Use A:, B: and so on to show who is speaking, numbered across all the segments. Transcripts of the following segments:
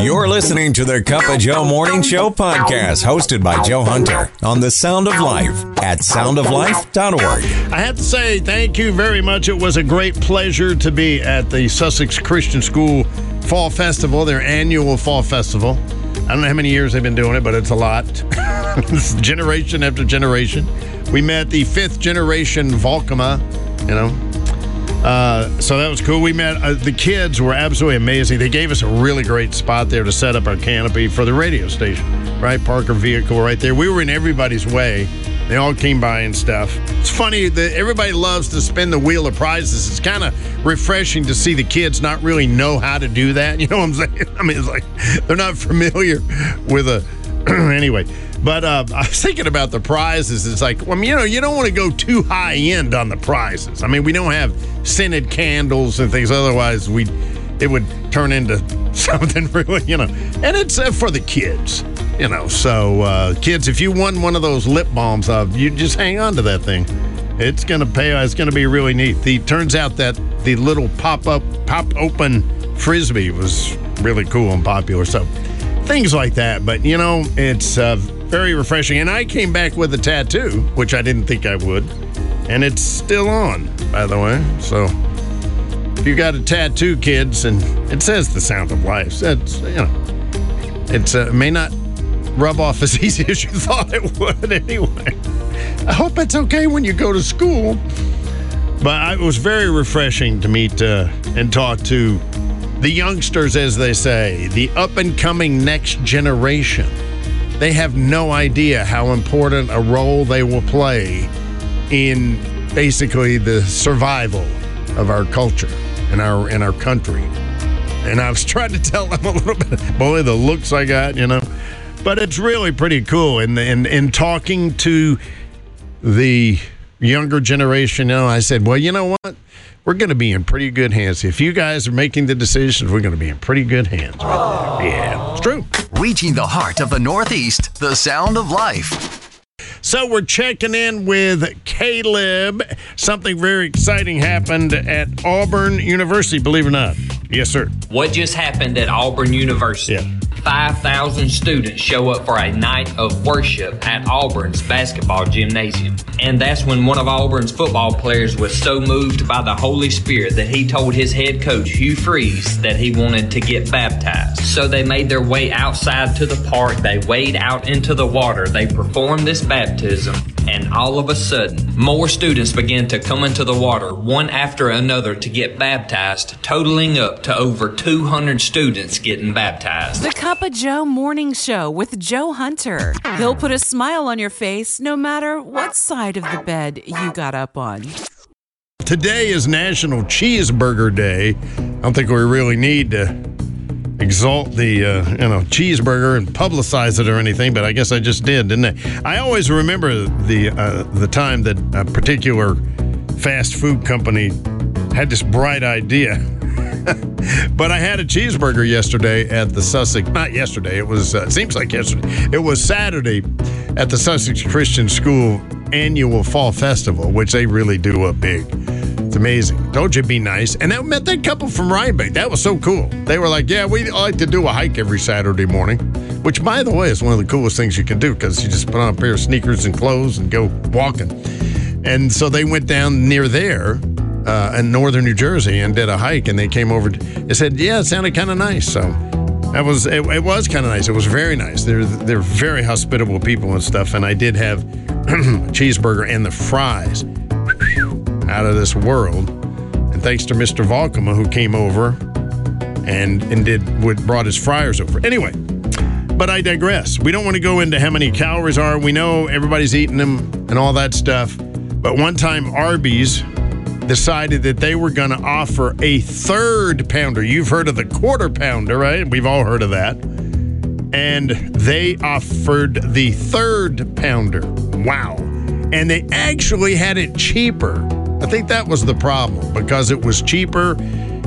A: You're listening to the Cup of Joe Morning Show podcast, hosted by Joe Hunter on the Sound of Life at soundoflife.org.
B: I have to say thank you very much. It was a great pleasure to be at the Sussex Christian School Fall Festival, their annual fall festival. I don't know how many years they've been doing it, but it's a lot. It's generation after generation. We met the fifth generation Volkema, you know. Uh, so that was cool. We met uh, the kids were absolutely amazing. They gave us a really great spot there to set up our canopy for the radio station. Right, park our vehicle right there. We were in everybody's way. They all came by and stuff. It's funny that everybody loves to spin the wheel of prizes. It's kind of refreshing to see the kids not really know how to do that. You know what I'm saying? I mean, it's like they're not familiar with a. anyway, but uh, I was thinking about the prizes. It's like, well, you know, you don't want to go too high end on the prizes. I mean, we don't have scented candles and things. Otherwise, we it would turn into something really, you know. And it's uh, for the kids, you know. So, uh, kids, if you won one of those lip balms, uh, you just hang on to that thing. It's gonna pay. It's gonna be really neat. The turns out that the little pop up, pop open frisbee was really cool and popular. So, things like that. But you know, it's uh, very refreshing. And I came back with a tattoo, which I didn't think I would, and it's still on, by the way. So if you got a tattoo, kids, and it says the sound of life, that's you know, uh, may not rub off as easy as you thought it would. Anyway, I hope it's okay when you go to school. But it was very refreshing to meet uh, and talk to the youngsters, as they say, the up and coming next generation. They have no idea how important a role they will play in basically the survival of our culture and our in our country. And I was trying to tell them a little bit, boy, the looks I got, you know. But it's really pretty cool. And in, in, in talking to the younger generation, you know, I said, well, you know what? We're going to be in pretty good hands. If you guys are making the decisions, we're going to be in pretty good hands. Right there. Yeah, it's true.
C: Reaching the heart of the Northeast, the sound of life.
B: So we're checking in with Caleb. Something very exciting happened at Auburn University, believe it or not. Yes, sir.
D: What just happened at Auburn University?
B: Yeah.
D: 5,000 students show up for a night of worship at Auburn's basketball gymnasium. And that's when one of Auburn's football players was so moved by the Holy Spirit that he told his head coach, Hugh Freeze, that he wanted to get baptized. So they made their way outside to the park. They wade out into the water. They performed this baptism. And all of a sudden, more students began to come into the water, one after another, to get baptized, totaling up to over 200 students getting baptized.
E: The Cup of Joe Morning Show with Joe Hunter. He'll put a smile on your face no matter what side of the bed you got up on.
B: Today is National Cheeseburger Day. I don't think we really need to exalt the uh, you know cheeseburger and publicize it or anything, but I guess I just did, didn't I? I always remember the uh, the time that a particular fast food company had this bright idea. but I had a cheeseburger yesterday at the Sussex. Not yesterday. It was. Uh, it seems like yesterday. It was Saturday at the Sussex Christian School annual fall festival, which they really do up big. It's amazing. Told you be nice. And I met that couple from Rhinebeck. That was so cool. They were like, yeah, we like to do a hike every Saturday morning, which, by the way, is one of the coolest things you can do because you just put on a pair of sneakers and clothes and go walking. And so they went down near there uh, in northern New Jersey and did a hike, and they came over. They said, yeah, it sounded kind of nice. So that was it, it was kind of nice. It was very nice. They're they're very hospitable people and stuff. And I did have a cheeseburger and the fries out of this world. And thanks to Mr. Volkema who came over and and did what brought his fryers over. Anyway, but I digress. We don't want to go into how many calories are. We know everybody's eating them and all that stuff. But one time Arby's decided that they were going to offer a third pounder. You've heard of the quarter pounder, right? We've all heard of that. And they offered the third pounder. Wow. And they actually had it cheaper. I think that was the problem because it was cheaper.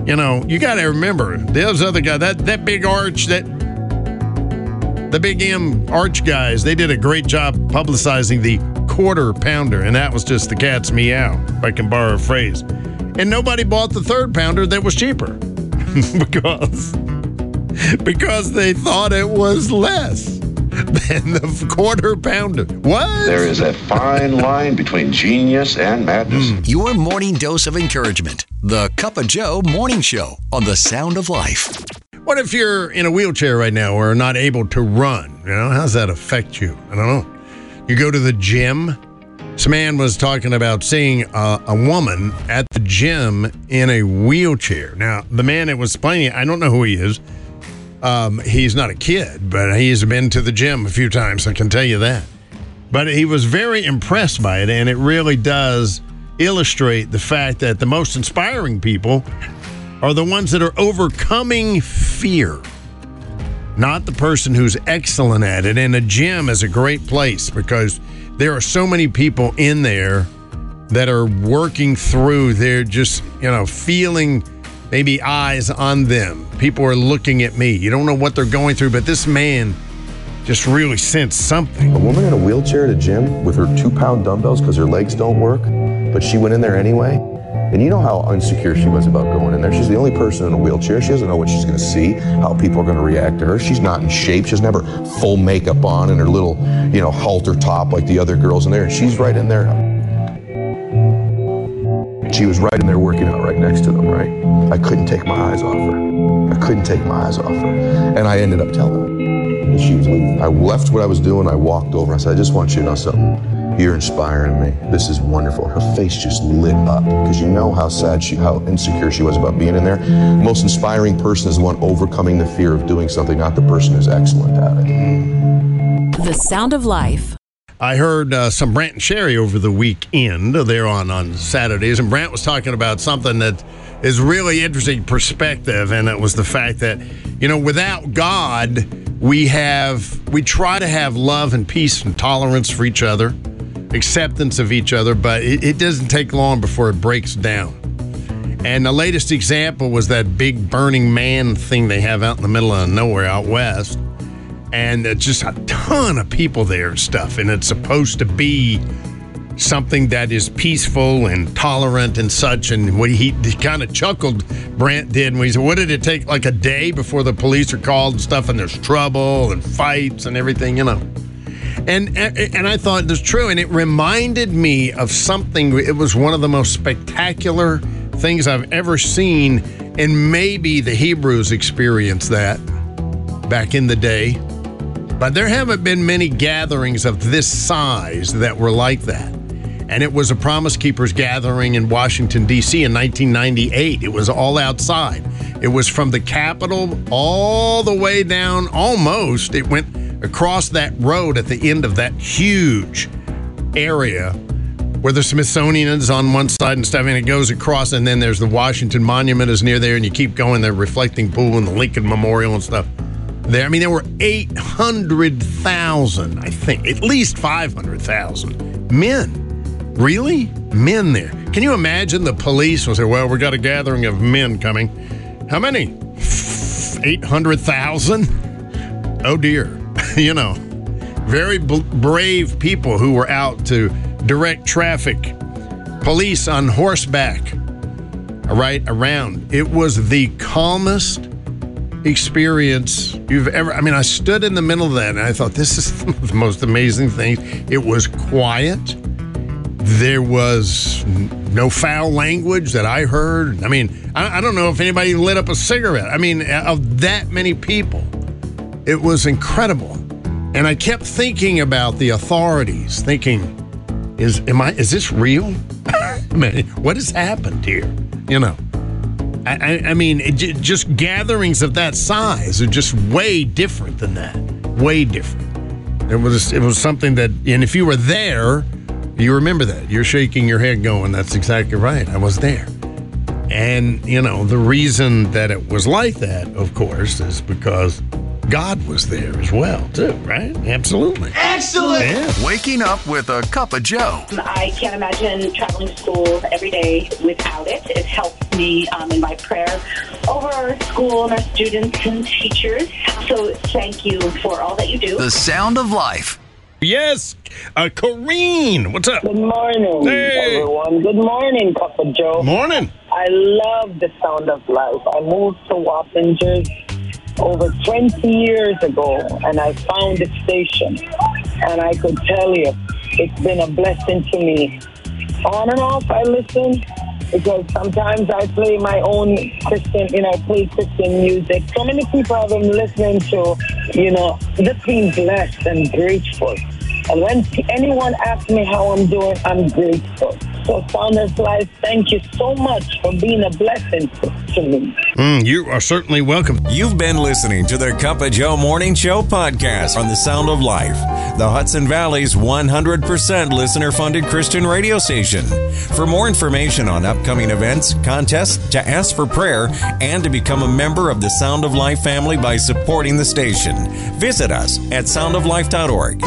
B: You know, you got to remember those other guy, that that big arch, that the big M arch guys, they did a great job publicizing the quarter pounder, and that was just the cat's meow, if I can borrow a phrase. And nobody bought the third pounder that was cheaper because because they thought it was less than the quarter pounder. What?
F: There is a fine line between genius and madness. Hmm.
C: Your morning dose of encouragement. The Cup of Joe Morning Show on the Sound of Life.
B: What if you're in a wheelchair right now or not able to run? You know, how does that affect you? I don't know. You go to the gym. This man was talking about seeing a, a woman at the gym in a wheelchair. Now, the man that was explaining, I don't know who he is. Um, he's not a kid, but he's been to the gym a few times. I can tell you that. But he was very impressed by it, and it really does illustrate the fact that the most inspiring people are the ones that are overcoming fear, not the person who's excellent at it. And a gym is a great place because there are so many people in there that are working through. They're just, you know, feeling maybe eyes on them. People are looking at me. You don't know what they're going through, but this man just really sensed something.
G: A woman in a wheelchair at a gym with her two pound dumbbells because her legs don't work, but she went in there anyway. And you know how insecure she was about going in there. She's the only person in a wheelchair. She doesn't know what she's going to see, how people are going to react to her. She's not in shape. She doesn't have her full makeup on and her little, you know, halter top like the other girls in there. And she's right in there. She was right in there working out right next to them, right? I couldn't take my eyes off her. I couldn't take my eyes off her. And I ended up telling her that she was leaving. I left what I was doing. I walked over. I said, I just want you to know something. You're inspiring me. This is wonderful. Her face just lit up because you know how sad she, how insecure she was about being in there. The most inspiring person is the one overcoming the fear of doing something, not the person who's excellent at it.
E: The Sound of Life.
B: I heard uh, some Brant and Sherri over the weekend. They're on on Saturdays, and Brant was talking about something that is really interesting perspective, and it was the fact that you know without God, we have we try to have love and peace and tolerance for each other, acceptance of each other, but it, it doesn't take long before it breaks down. And the latest example was that big Burning Man thing they have out in the middle of nowhere out west and just a ton of people there and stuff. And it's supposed to be something that is peaceful and tolerant and such. And what he, he kind of chuckled, Brant did, and he said, What did it take like a day before the police are called and stuff? And there's trouble and fights and everything, you know. And, and and I thought was true, and it reminded me of something. It was one of the most spectacular things I've ever seen, and maybe the Hebrews experienced that back in the day. But there haven't been many gatherings of this size that were like that. And it was a Promise Keepers gathering in Washington, D.C. in 1998. It was all outside. It was from the Capitol all the way down, almost. It went across that road at the end of that huge area where the Smithsonian is on one side and stuff, and it goes across, and then there's the Washington Monument is near there, and you keep going, the reflecting pool and the Lincoln Memorial and stuff there. I mean, there were 800,000, I think, at least 500,000 men. Really? Men there. Can you imagine the police will say, well, we got a gathering of men coming. How many? 800,000? Oh, dear. you know, very b- brave people who were out to direct traffic, police on horseback, right around. It was the calmest experience you've ever I mean I stood in the middle of that and I thought this is the most amazing thing. It was quiet. There was no foul language that I heard. I mean, I, I don't know if anybody lit up a cigarette. I mean, uh, of that many people, it was incredible. And I kept thinking about the authorities, thinking, is am I is this real? I mean, what has happened here? You know. I, I mean, it, just gatherings of that size are just way different than that. Way different. It was it was something that, and if you were there, you remember that. You're shaking your head, going, "That's exactly right. I was there." And you know, the reason that it was like that, of course, is because God was there as well, too, right? Absolutely.
C: Excellent. Yeah. Waking up with a cup of Joe.
H: I can't imagine traveling to school every day without it. It helps me um, in my prayer over our school and our students and teachers. So thank you for all that you do.
C: The sound of life.
B: Yes, uh, Corrine, what's up?
I: Good morning,
B: Hey.
I: everyone. Good morning, Papa Joe.
B: Morning.
I: I love the sound of life. I moved to Wappinger over 20 years ago, and I found the station. And I could tell you, it's been a blessing to me. On and off, I listen because sometimes I play my own Christian, you know, I play Christian music. So many people have been listening to, you know, just being blessed and grateful. And when anyone asks me how I'm doing, I'm grateful. So, Sound of Life, thank you so much for being a blessing to me.
B: Mm, you are certainly welcome.
A: You've been listening to the Cup of Joe Morning Show podcast on the Sound of Life, the Hudson Valley's 100% listener funded Christian radio station. For more information on upcoming events, contests, to ask for prayer, and to become a member of the Sound of Life family by supporting the station, visit us at soundoflife.org.